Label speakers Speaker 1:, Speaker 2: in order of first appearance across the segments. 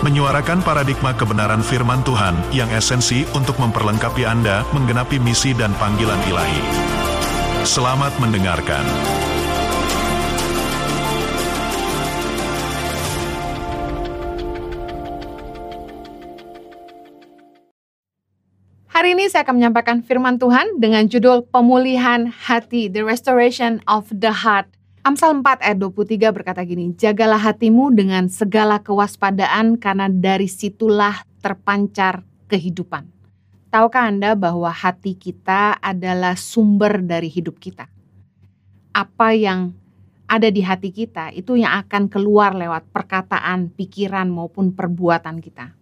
Speaker 1: menyuarakan paradigma kebenaran firman Tuhan yang esensi untuk memperlengkapi Anda menggenapi misi dan panggilan ilahi. Selamat mendengarkan.
Speaker 2: Hari ini saya akan menyampaikan firman Tuhan dengan judul Pemulihan Hati, The Restoration of the Heart. Amsal 4 ayat 23 berkata gini, Jagalah hatimu dengan segala kewaspadaan karena dari situlah terpancar kehidupan. Tahukah Anda bahwa hati kita adalah sumber dari hidup kita? Apa yang ada di hati kita itu yang akan keluar lewat perkataan, pikiran maupun perbuatan kita.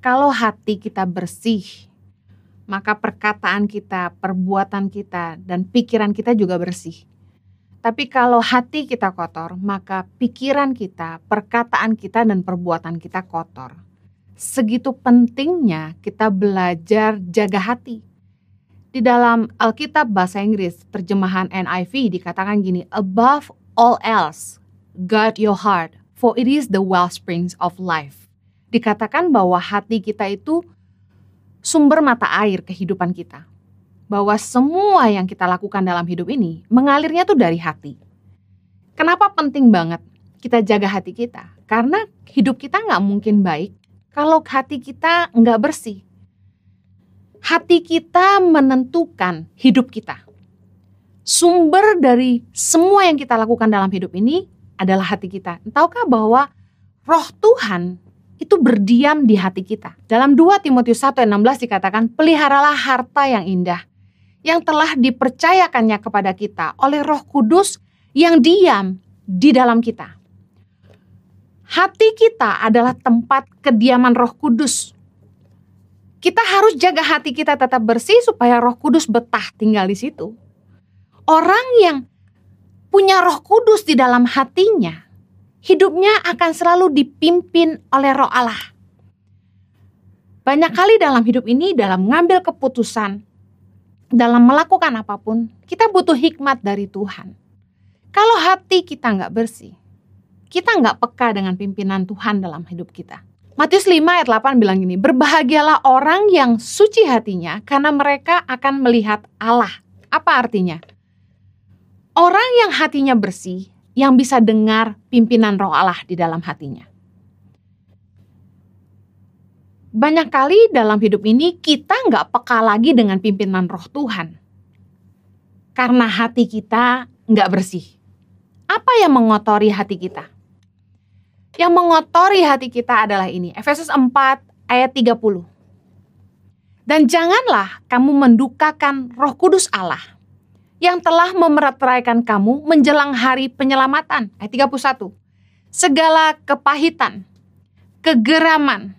Speaker 2: Kalau hati kita bersih, maka perkataan kita, perbuatan kita, dan pikiran kita juga bersih. Tapi kalau hati kita kotor, maka pikiran kita, perkataan kita, dan perbuatan kita kotor. Segitu pentingnya kita belajar jaga hati. Di dalam Alkitab bahasa Inggris, terjemahan NIV dikatakan gini, above all else, guard your heart, for it is the wellsprings of life. Dikatakan bahwa hati kita itu sumber mata air kehidupan kita bahwa semua yang kita lakukan dalam hidup ini mengalirnya tuh dari hati. Kenapa penting banget kita jaga hati kita? Karena hidup kita nggak mungkin baik kalau hati kita nggak bersih. Hati kita menentukan hidup kita. Sumber dari semua yang kita lakukan dalam hidup ini adalah hati kita. Tahukah bahwa roh Tuhan itu berdiam di hati kita. Dalam 2 Timotius 1 ayat 16 dikatakan, peliharalah harta yang indah yang telah dipercayakannya kepada kita oleh Roh Kudus yang diam di dalam kita. Hati kita adalah tempat kediaman Roh Kudus. Kita harus jaga hati kita tetap bersih supaya Roh Kudus betah tinggal di situ. Orang yang punya Roh Kudus di dalam hatinya, hidupnya akan selalu dipimpin oleh Roh Allah. Banyak kali dalam hidup ini dalam mengambil keputusan, dalam melakukan apa pun, kita butuh hikmat dari Tuhan. Kalau hati kita nggak bersih, kita nggak peka dengan pimpinan Tuhan dalam hidup kita. Matius 5 ayat 8 bilang gini, Berbahagialah orang yang suci hatinya karena mereka akan melihat Allah. Apa artinya? Orang yang hatinya bersih, yang bisa dengar pimpinan roh Allah di dalam hatinya. Banyak kali dalam hidup ini kita nggak peka lagi dengan pimpinan roh Tuhan. Karena hati kita nggak bersih. Apa yang mengotori hati kita? Yang mengotori hati kita adalah ini. Efesus 4 ayat 30. Dan janganlah kamu mendukakan roh kudus Allah yang telah memerataikan kamu menjelang hari penyelamatan. Ayat 31. Segala kepahitan, kegeraman,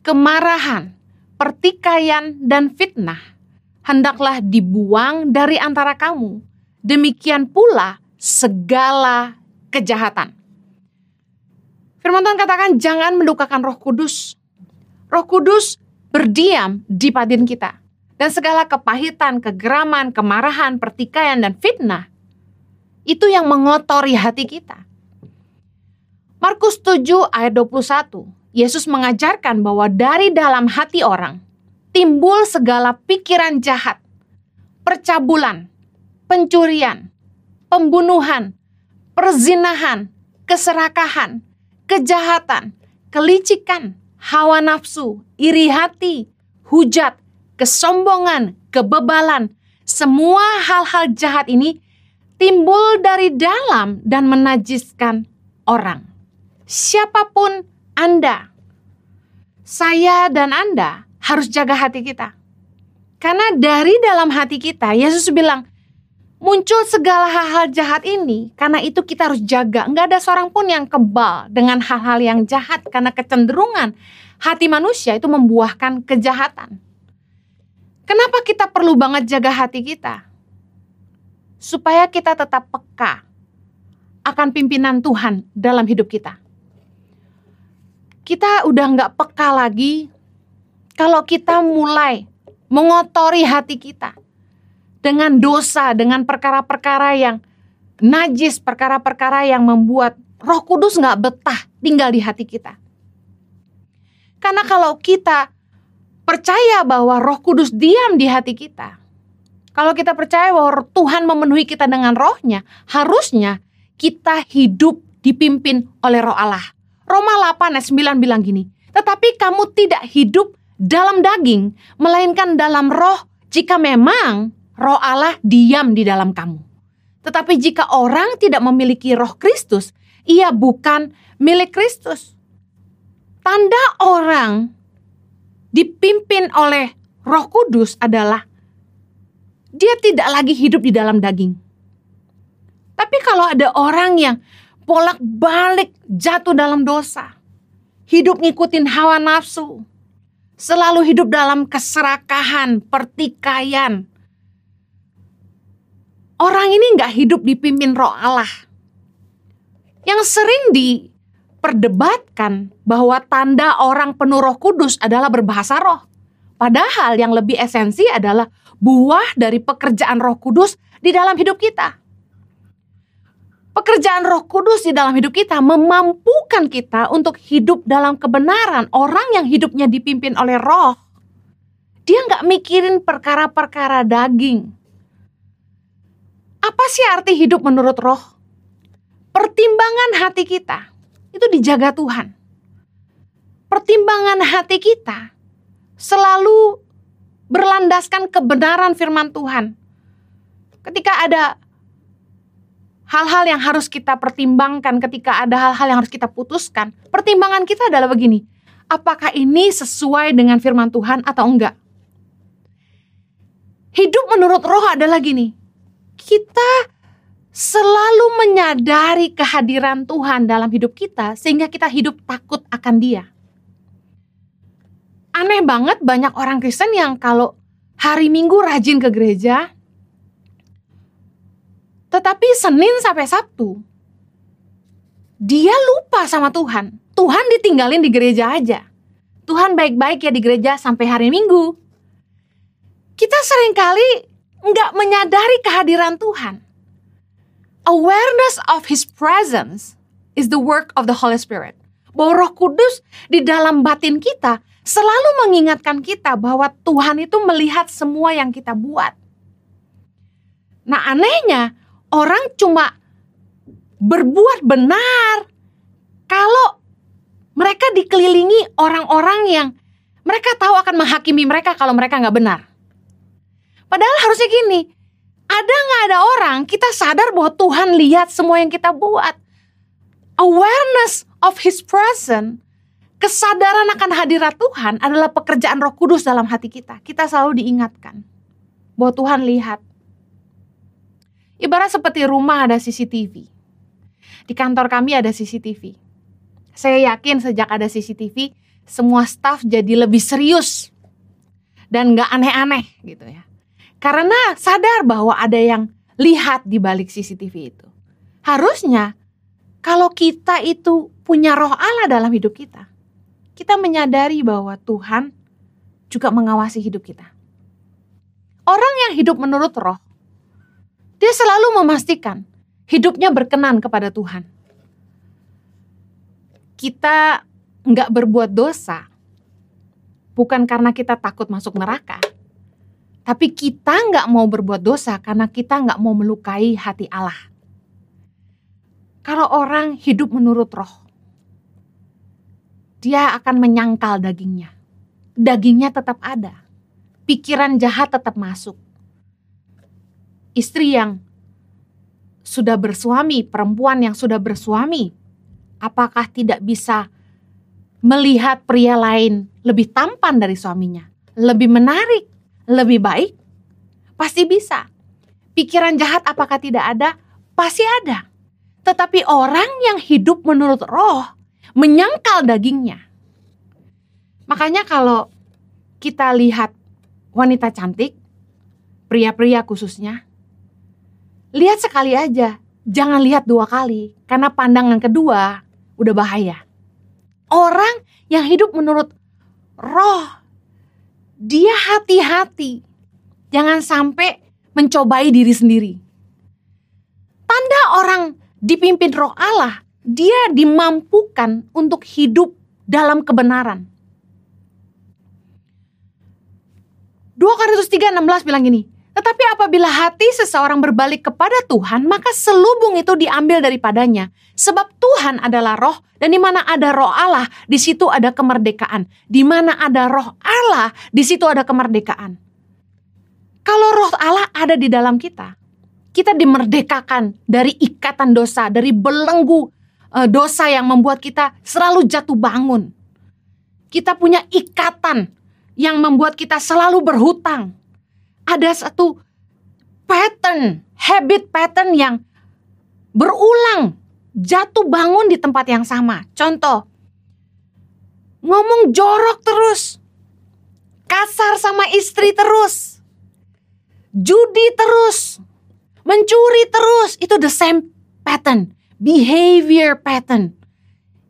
Speaker 2: kemarahan, pertikaian, dan fitnah hendaklah dibuang dari antara kamu. Demikian pula segala kejahatan. Firman Tuhan katakan jangan mendukakan roh kudus. Roh kudus berdiam di padin kita. Dan segala kepahitan, kegeraman, kemarahan, pertikaian, dan fitnah. Itu yang mengotori hati kita. Markus 7 ayat 21. Yesus mengajarkan bahwa dari dalam hati orang timbul segala pikiran jahat, percabulan, pencurian, pembunuhan, perzinahan, keserakahan, kejahatan, kelicikan, hawa nafsu, iri hati, hujat, kesombongan, kebebalan. Semua hal-hal jahat ini timbul dari dalam dan menajiskan orang. Siapa pun anda, saya dan Anda harus jaga hati kita. Karena dari dalam hati kita, Yesus bilang, muncul segala hal-hal jahat ini. Karena itu kita harus jaga. Enggak ada seorang pun yang kebal dengan hal-hal yang jahat. Karena kecenderungan hati manusia itu membuahkan kejahatan. Kenapa kita perlu banget jaga hati kita? Supaya kita tetap peka akan pimpinan Tuhan dalam hidup kita. Kita udah nggak peka lagi kalau kita mulai mengotori hati kita dengan dosa, dengan perkara-perkara yang najis, perkara-perkara yang membuat Roh Kudus nggak betah tinggal di hati kita. Karena kalau kita percaya bahwa Roh Kudus diam di hati kita, kalau kita percaya bahwa Tuhan memenuhi kita dengan rohnya, harusnya kita hidup dipimpin oleh roh Allah. Roma 8 ayat 9 bilang gini, tetapi kamu tidak hidup dalam daging, melainkan dalam roh jika memang roh Allah diam di dalam kamu. Tetapi jika orang tidak memiliki roh Kristus, ia bukan milik Kristus. Tanda orang dipimpin oleh Roh Kudus adalah dia tidak lagi hidup di dalam daging. Tapi kalau ada orang yang bolak-balik jatuh dalam dosa, hidup ngikutin hawa nafsu, selalu hidup dalam keserakahan, pertikaian. Orang ini nggak hidup dipimpin roh Allah. Yang sering diperdebatkan bahwa tanda orang penuh roh kudus adalah berbahasa roh. Padahal yang lebih esensi adalah buah dari pekerjaan roh kudus di dalam hidup kita. Pekerjaan Roh Kudus di dalam hidup kita memampukan kita untuk hidup dalam kebenaran. Orang yang hidupnya dipimpin oleh Roh, dia nggak mikirin perkara-perkara daging. Apa sih arti hidup menurut Roh? Pertimbangan hati kita itu dijaga Tuhan. Pertimbangan hati kita selalu berlandaskan kebenaran firman Tuhan. Ketika ada hal-hal yang harus kita pertimbangkan ketika ada hal-hal yang harus kita putuskan. Pertimbangan kita adalah begini, apakah ini sesuai dengan firman Tuhan atau enggak? Hidup menurut roh adalah gini, kita selalu menyadari kehadiran Tuhan dalam hidup kita sehingga kita hidup takut akan dia. Aneh banget banyak orang Kristen yang kalau hari Minggu rajin ke gereja, tetapi Senin sampai Sabtu, dia lupa sama Tuhan. Tuhan ditinggalin di gereja aja. Tuhan baik-baik ya di gereja sampai hari Minggu. Kita sering kali nggak menyadari kehadiran Tuhan. Awareness of His presence is the work of the Holy Spirit. Bahwa Roh Kudus di dalam batin kita selalu mengingatkan kita bahwa Tuhan itu melihat semua yang kita buat. Nah, anehnya orang cuma berbuat benar kalau mereka dikelilingi orang-orang yang mereka tahu akan menghakimi mereka kalau mereka nggak benar. Padahal harusnya gini, ada nggak ada orang kita sadar bahwa Tuhan lihat semua yang kita buat. Awareness of His presence, kesadaran akan hadirat Tuhan adalah pekerjaan Roh Kudus dalam hati kita. Kita selalu diingatkan bahwa Tuhan lihat Ibarat seperti rumah ada CCTV. Di kantor kami ada CCTV. Saya yakin sejak ada CCTV, semua staff jadi lebih serius dan gak aneh-aneh gitu ya. Karena sadar bahwa ada yang lihat di balik CCTV itu. Harusnya kalau kita itu punya roh Allah dalam hidup kita, kita menyadari bahwa Tuhan juga mengawasi hidup kita. Orang yang hidup menurut roh dia selalu memastikan hidupnya berkenan kepada Tuhan. Kita nggak berbuat dosa bukan karena kita takut masuk neraka, tapi kita nggak mau berbuat dosa karena kita nggak mau melukai hati Allah. Kalau orang hidup menurut roh, dia akan menyangkal dagingnya. Dagingnya tetap ada, pikiran jahat tetap masuk istri yang sudah bersuami, perempuan yang sudah bersuami, apakah tidak bisa melihat pria lain lebih tampan dari suaminya, lebih menarik, lebih baik? Pasti bisa. Pikiran jahat apakah tidak ada? Pasti ada. Tetapi orang yang hidup menurut roh menyangkal dagingnya. Makanya kalau kita lihat wanita cantik, pria-pria khususnya, lihat sekali aja, jangan lihat dua kali, karena pandangan kedua udah bahaya. Orang yang hidup menurut roh, dia hati-hati, jangan sampai mencobai diri sendiri. Tanda orang dipimpin roh Allah, dia dimampukan untuk hidup dalam kebenaran. 2 Korintus 3:16 bilang gini, tetapi apabila hati seseorang berbalik kepada Tuhan, maka selubung itu diambil daripadanya. Sebab Tuhan adalah roh, dan di mana ada roh Allah, di situ ada kemerdekaan. Di mana ada roh Allah, di situ ada kemerdekaan. Kalau roh Allah ada di dalam kita, kita dimerdekakan dari ikatan dosa, dari belenggu eh, dosa yang membuat kita selalu jatuh bangun. Kita punya ikatan yang membuat kita selalu berhutang. Ada satu pattern, habit pattern yang berulang, jatuh bangun di tempat yang sama. Contoh, ngomong jorok terus, kasar sama istri terus, judi terus, mencuri terus, itu the same pattern, behavior pattern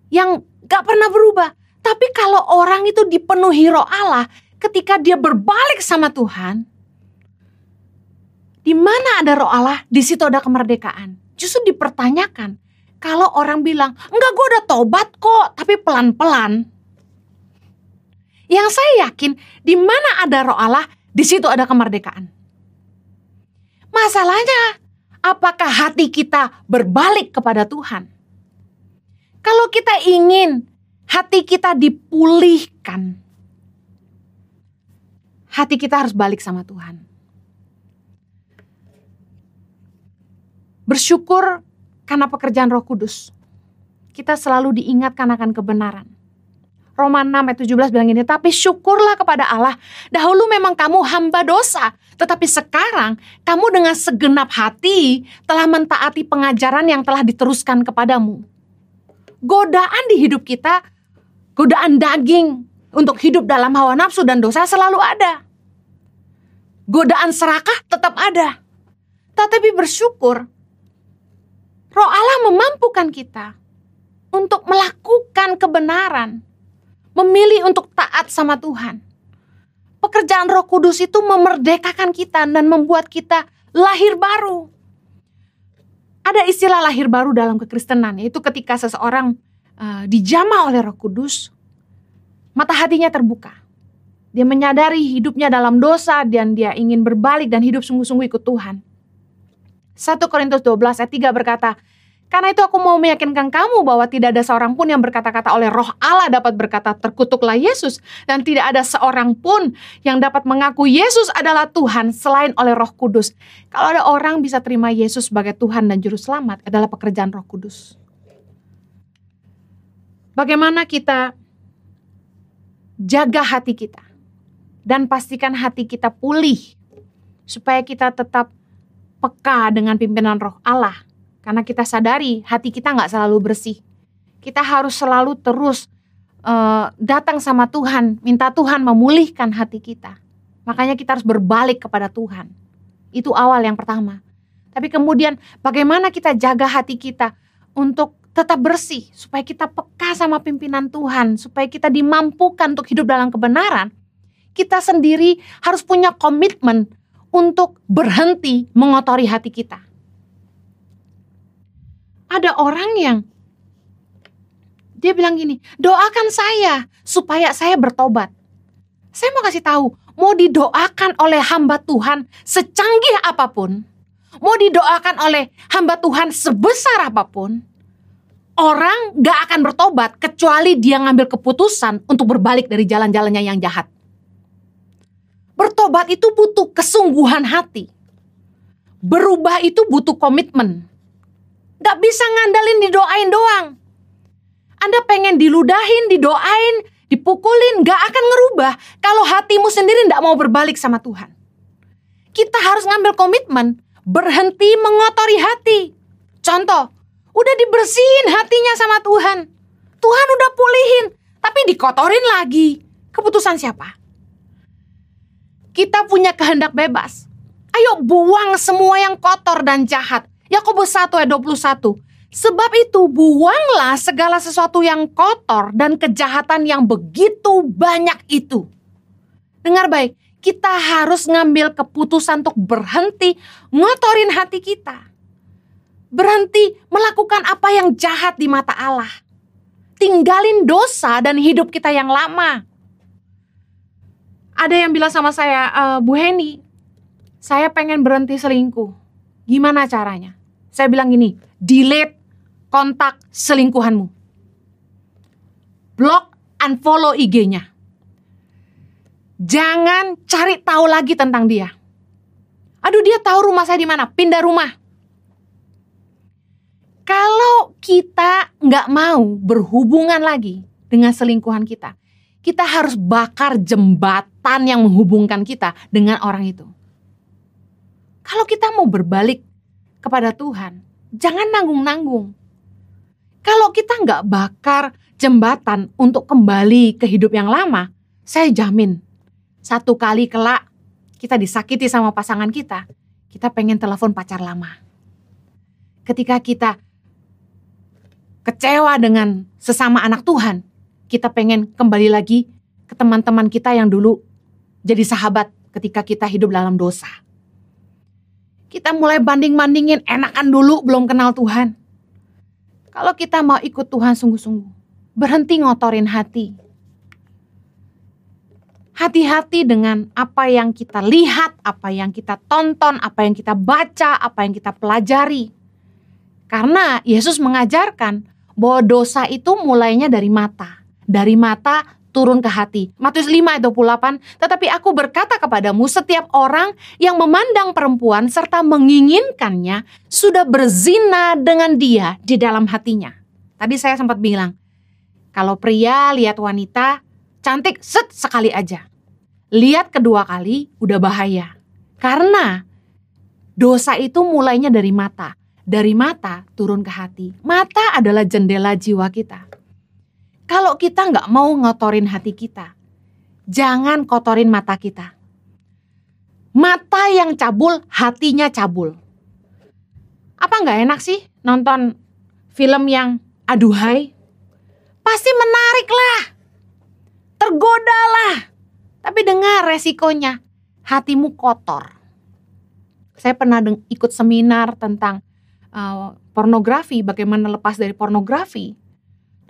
Speaker 2: yang gak pernah berubah. Tapi kalau orang itu dipenuhi roh Allah, ketika dia berbalik sama Tuhan, di mana ada roh Allah, di situ ada kemerdekaan. Justru dipertanyakan, kalau orang bilang, enggak gue udah tobat kok, tapi pelan-pelan. Yang saya yakin, di mana ada roh Allah, di situ ada kemerdekaan. Masalahnya, apakah hati kita berbalik kepada Tuhan? Kalau kita ingin hati kita dipulihkan. Hati kita harus balik sama Tuhan. Bersyukur karena pekerjaan Roh Kudus. Kita selalu diingatkan akan kebenaran. Roma 6 ayat 17 bilang ini, tapi syukurlah kepada Allah, dahulu memang kamu hamba dosa, tetapi sekarang kamu dengan segenap hati telah mentaati pengajaran yang telah diteruskan kepadamu. Godaan di hidup kita Godaan daging untuk hidup dalam hawa nafsu dan dosa selalu ada. Godaan serakah tetap ada. Tetapi bersyukur, roh Allah memampukan kita untuk melakukan kebenaran. Memilih untuk taat sama Tuhan. Pekerjaan roh kudus itu memerdekakan kita dan membuat kita lahir baru. Ada istilah lahir baru dalam kekristenan, yaitu ketika seseorang uh, dijamah oleh Roh Kudus, mata hatinya terbuka. Dia menyadari hidupnya dalam dosa dan dia ingin berbalik dan hidup sungguh-sungguh ikut Tuhan. 1 Korintus 12 ayat 3 berkata, karena itu aku mau meyakinkan kamu bahwa tidak ada seorang pun yang berkata-kata oleh roh Allah dapat berkata terkutuklah Yesus. Dan tidak ada seorang pun yang dapat mengaku Yesus adalah Tuhan selain oleh roh kudus. Kalau ada orang bisa terima Yesus sebagai Tuhan dan Juru Selamat adalah pekerjaan roh kudus. Bagaimana kita jaga hati kita dan pastikan hati kita pulih supaya kita tetap peka dengan pimpinan roh Allah. Karena kita sadari hati kita nggak selalu bersih. Kita harus selalu terus uh, datang sama Tuhan, minta Tuhan memulihkan hati kita. Makanya kita harus berbalik kepada Tuhan. Itu awal yang pertama. Tapi kemudian bagaimana kita jaga hati kita untuk tetap bersih, supaya kita peka sama pimpinan Tuhan, supaya kita dimampukan untuk hidup dalam kebenaran, kita sendiri harus punya komitmen untuk berhenti mengotori hati kita. Ada orang yang dia bilang gini, doakan saya supaya saya bertobat. Saya mau kasih tahu, mau didoakan oleh hamba Tuhan secanggih apa pun, mau didoakan oleh hamba Tuhan sebesar apa pun, orang gak akan bertobat kecuali dia ngambil keputusan untuk berbalik dari jalan-jalannya yang jahat. Bertobat itu butuh kesungguhan hati. Berubah itu butuh komitmen. Gak bisa ngandalin didoain doang. Anda pengen diludahin, didoain, dipukulin, gak akan ngerubah kalau hatimu sendiri gak mau berbalik sama Tuhan. Kita harus ngambil komitmen, berhenti mengotori hati. Contoh, Udah dibersihin hatinya sama Tuhan. Tuhan udah pulihin, tapi dikotorin lagi. Keputusan siapa? Kita punya kehendak bebas. Ayo buang semua yang kotor dan jahat. Yakobus 1 ayat 21. Sebab itu buanglah segala sesuatu yang kotor dan kejahatan yang begitu banyak itu. Dengar baik, kita harus ngambil keputusan untuk berhenti ngotorin hati kita. Berhenti melakukan apa yang jahat di mata Allah. Tinggalin dosa dan hidup kita yang lama. Ada yang bilang sama saya, e, Bu Heni, saya pengen berhenti selingkuh. Gimana caranya? Saya bilang gini, delete kontak selingkuhanmu. Blok, unfollow IG-nya. Jangan cari tahu lagi tentang dia. Aduh dia tahu rumah saya di mana, pindah rumah. Kalau kita nggak mau berhubungan lagi dengan selingkuhan kita, kita harus bakar jembatan yang menghubungkan kita dengan orang itu. Kalau kita mau berbalik kepada Tuhan, jangan nanggung-nanggung. Kalau kita nggak bakar jembatan untuk kembali ke hidup yang lama, saya jamin satu kali kelak kita disakiti sama pasangan kita, kita pengen telepon pacar lama. Ketika kita kecewa dengan sesama anak Tuhan, kita pengen kembali lagi ke teman-teman kita yang dulu jadi sahabat ketika kita hidup dalam dosa. Kita mulai banding-bandingin enakan dulu belum kenal Tuhan. Kalau kita mau ikut Tuhan sungguh-sungguh, berhenti ngotorin hati. Hati-hati dengan apa yang kita lihat, apa yang kita tonton, apa yang kita baca, apa yang kita pelajari. Karena Yesus mengajarkan bahwa dosa itu mulainya dari mata. Dari mata turun ke hati. Matius 5 ayat 28, tetapi aku berkata kepadamu setiap orang yang memandang perempuan serta menginginkannya sudah berzina dengan dia di dalam hatinya. Tadi saya sempat bilang, kalau pria lihat wanita cantik set sekali aja. Lihat kedua kali udah bahaya. Karena dosa itu mulainya dari mata. Dari mata turun ke hati. Mata adalah jendela jiwa kita. Kalau kita nggak mau ngotorin hati kita, jangan kotorin mata kita. Mata yang cabul, hatinya cabul. Apa nggak enak sih nonton film yang aduhai? Pasti menarik lah. Tergoda lah. Tapi dengar resikonya. Hatimu kotor. Saya pernah ikut seminar tentang uh, pornografi, bagaimana lepas dari pornografi.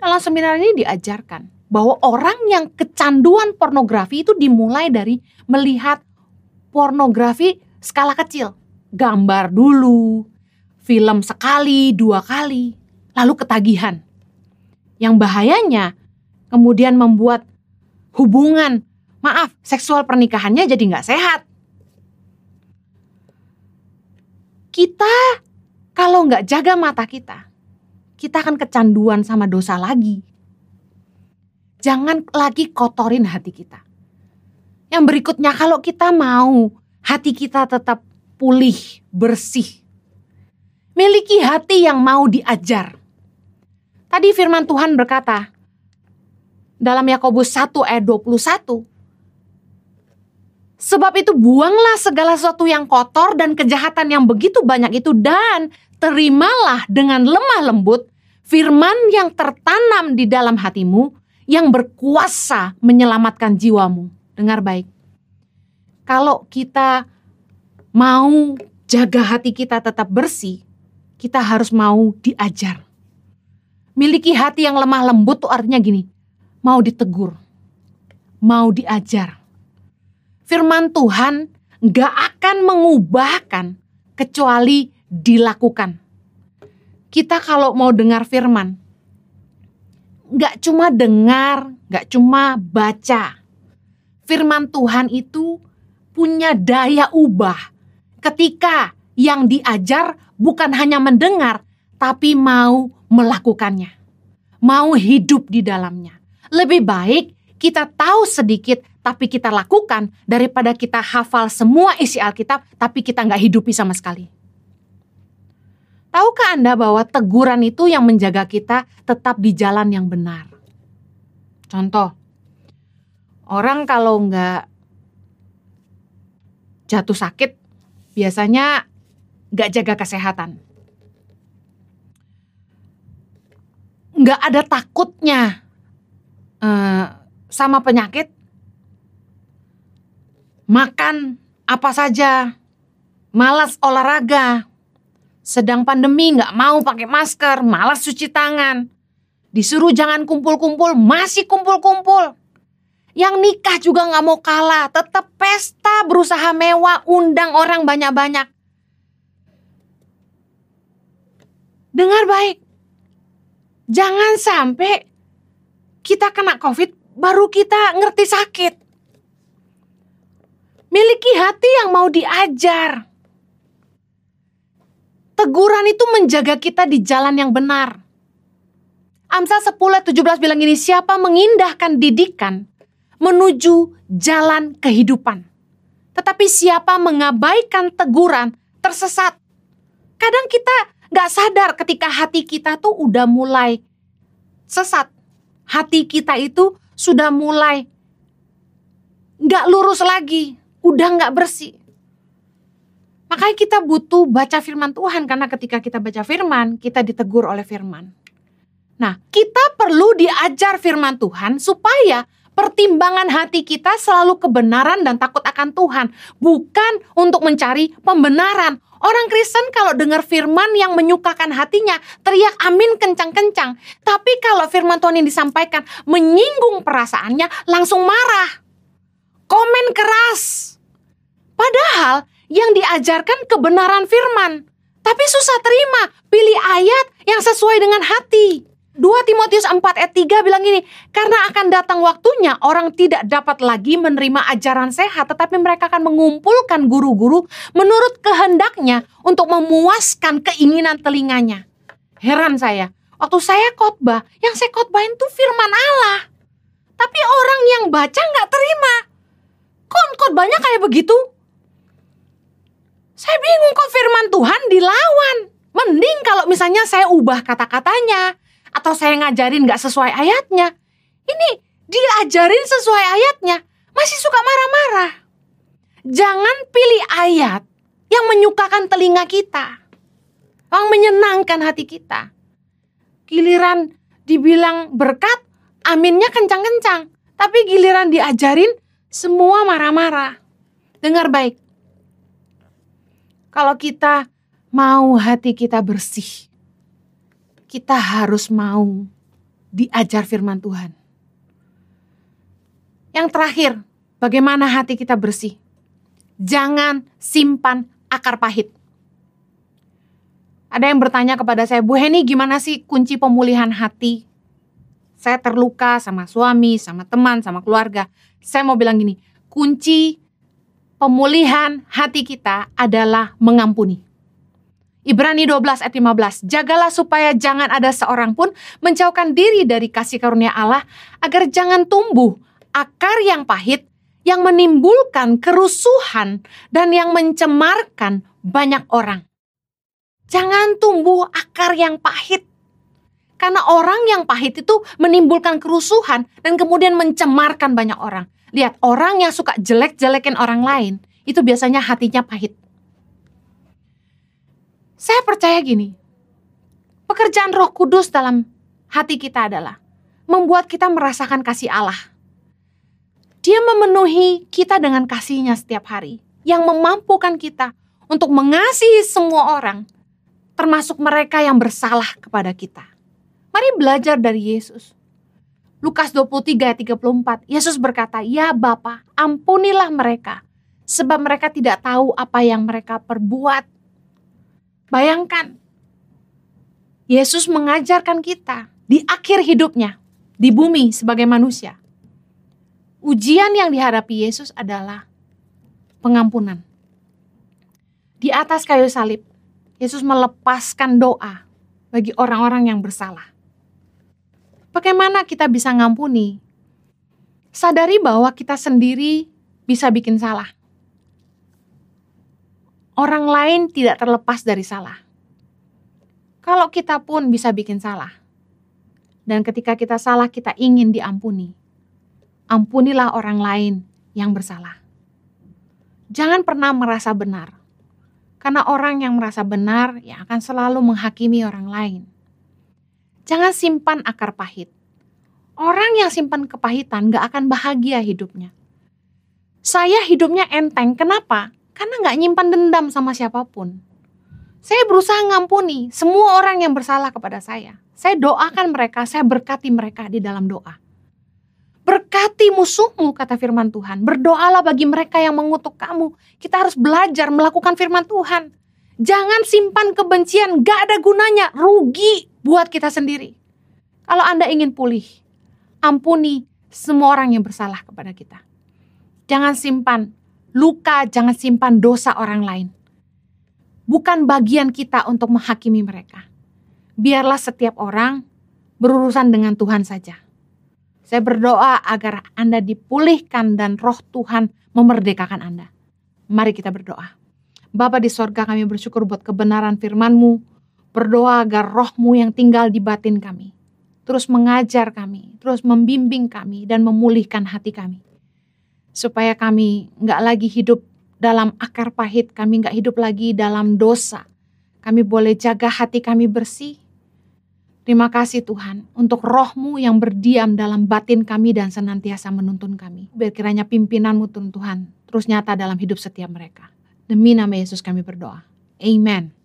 Speaker 2: Dalam seminar ini diajarkan bahwa orang yang kecanduan pornografi itu dimulai dari melihat pornografi skala kecil. Gambar dulu, film sekali, dua kali, lalu ketagihan. Yang bahayanya kemudian membuat hubungan, maaf, seksual pernikahannya jadi nggak sehat. Kita kalau nggak jaga mata kita, kita akan kecanduan sama dosa lagi. Jangan lagi kotorin hati kita. Yang berikutnya kalau kita mau hati kita tetap pulih, bersih. Miliki hati yang mau diajar. Tadi firman Tuhan berkata dalam Yakobus 1 ayat 21. Sebab itu buanglah segala sesuatu yang kotor dan kejahatan yang begitu banyak itu dan terimalah dengan lemah lembut firman yang tertanam di dalam hatimu yang berkuasa menyelamatkan jiwamu. Dengar baik. Kalau kita mau jaga hati kita tetap bersih, kita harus mau diajar. Miliki hati yang lemah lembut tuh artinya gini, mau ditegur, mau diajar. Firman Tuhan gak akan mengubahkan kecuali dilakukan kita kalau mau dengar firman, nggak cuma dengar, nggak cuma baca. Firman Tuhan itu punya daya ubah ketika yang diajar bukan hanya mendengar, tapi mau melakukannya. Mau hidup di dalamnya. Lebih baik kita tahu sedikit tapi kita lakukan daripada kita hafal semua isi Alkitab tapi kita nggak hidupi sama sekali. Tahukah Anda bahwa teguran itu yang menjaga kita tetap di jalan yang benar? Contoh, orang kalau nggak jatuh sakit biasanya gak jaga kesehatan. Gak ada takutnya uh, sama penyakit. Makan apa saja, malas olahraga, sedang pandemi gak mau pakai masker, malas cuci tangan, disuruh jangan kumpul-kumpul, masih kumpul-kumpul. Yang nikah juga gak mau kalah, tetap pesta, berusaha mewah, undang orang banyak-banyak. Dengar baik, jangan sampai kita kena COVID baru kita ngerti sakit. Miliki hati yang mau diajar. Teguran itu menjaga kita di jalan yang benar. Amsal 10 17 bilang ini, siapa mengindahkan didikan menuju jalan kehidupan. Tetapi siapa mengabaikan teguran tersesat. Kadang kita gak sadar ketika hati kita tuh udah mulai sesat. Hati kita itu sudah mulai gak lurus lagi, udah gak bersih. Makanya kita butuh baca firman Tuhan karena ketika kita baca firman, kita ditegur oleh firman. Nah, kita perlu diajar firman Tuhan supaya pertimbangan hati kita selalu kebenaran dan takut akan Tuhan, bukan untuk mencari pembenaran. Orang Kristen kalau dengar firman yang menyukakan hatinya, teriak amin kencang-kencang. Tapi kalau firman Tuhan yang disampaikan menyinggung perasaannya, langsung marah. Komen keras. Padahal yang diajarkan kebenaran firman. Tapi susah terima, pilih ayat yang sesuai dengan hati. 2 Timotius 4 ayat 3 bilang gini, karena akan datang waktunya orang tidak dapat lagi menerima ajaran sehat, tetapi mereka akan mengumpulkan guru-guru menurut kehendaknya untuk memuaskan keinginan telinganya. Heran saya, waktu saya khotbah, yang saya khotbahin itu firman Allah. Tapi orang yang baca nggak terima. Kok khotbahnya kayak begitu? Saya bingung kok firman Tuhan dilawan. Mending kalau misalnya saya ubah kata-katanya, atau saya ngajarin gak sesuai ayatnya. Ini diajarin sesuai ayatnya, masih suka marah-marah. Jangan pilih ayat yang menyukakan telinga kita, yang menyenangkan hati kita. Giliran dibilang berkat, aminnya kencang-kencang. Tapi giliran diajarin, semua marah-marah. Dengar baik. Kalau kita mau hati kita bersih, kita harus mau diajar firman Tuhan. Yang terakhir, bagaimana hati kita bersih? Jangan simpan akar pahit. Ada yang bertanya kepada saya, Bu Heni gimana sih kunci pemulihan hati? Saya terluka sama suami, sama teman, sama keluarga. Saya mau bilang gini, kunci pemulihan hati kita adalah mengampuni. Ibrani 12 ayat 15, jagalah supaya jangan ada seorang pun menjauhkan diri dari kasih karunia Allah, agar jangan tumbuh akar yang pahit, yang menimbulkan kerusuhan, dan yang mencemarkan banyak orang. Jangan tumbuh akar yang pahit. Karena orang yang pahit itu menimbulkan kerusuhan dan kemudian mencemarkan banyak orang. Lihat, orang yang suka jelek-jelekin orang lain, itu biasanya hatinya pahit. Saya percaya gini, pekerjaan roh kudus dalam hati kita adalah membuat kita merasakan kasih Allah. Dia memenuhi kita dengan kasihnya setiap hari, yang memampukan kita untuk mengasihi semua orang, termasuk mereka yang bersalah kepada kita. Mari belajar dari Yesus. Lukas 23 ayat 34, Yesus berkata, Ya Bapa, ampunilah mereka, sebab mereka tidak tahu apa yang mereka perbuat. Bayangkan, Yesus mengajarkan kita di akhir hidupnya di bumi sebagai manusia. Ujian yang dihadapi Yesus adalah pengampunan. Di atas kayu salib, Yesus melepaskan doa bagi orang-orang yang bersalah. Bagaimana kita bisa ngampuni? Sadari bahwa kita sendiri bisa bikin salah orang lain tidak terlepas dari salah. Kalau kita pun bisa bikin salah, dan ketika kita salah, kita ingin diampuni. Ampunilah orang lain yang bersalah. Jangan pernah merasa benar. Karena orang yang merasa benar yang akan selalu menghakimi orang lain. Jangan simpan akar pahit. Orang yang simpan kepahitan gak akan bahagia hidupnya. Saya hidupnya enteng, kenapa? Karena gak nyimpan dendam sama siapa pun. Saya berusaha ngampuni semua orang yang bersalah kepada saya. Saya doakan mereka, saya berkati mereka di dalam doa. Berkati musuhmu, kata firman Tuhan. Berdoalah bagi mereka yang mengutuk kamu. Kita harus belajar melakukan firman Tuhan. Jangan simpan kebencian, gak ada gunanya, rugi buat kita sendiri. Kalau Anda ingin pulih, ampuni semua orang yang bersalah kepada kita. Jangan simpan luka, jangan simpan dosa orang lain. Bukan bagian kita untuk menghakimi mereka. Biarlah setiap orang berurusan dengan Tuhan saja. Saya berdoa agar Anda dipulihkan dan roh Tuhan memerdekakan Anda. Mari kita berdoa. Bapa di sorga kami bersyukur buat kebenaran firman-Mu. Berdoa agar rohmu yang tinggal di batin kami. Terus mengajar kami, terus membimbing kami dan memulihkan hati kami. Supaya kami nggak lagi hidup dalam akar pahit, kami nggak hidup lagi dalam dosa. Kami boleh jaga hati kami bersih. Terima kasih Tuhan untuk rohmu yang berdiam dalam batin kami dan senantiasa menuntun kami. Biar kiranya pimpinanmu Tuhan terus nyata dalam hidup setiap mereka. Demi nama Yesus kami berdoa. Amen.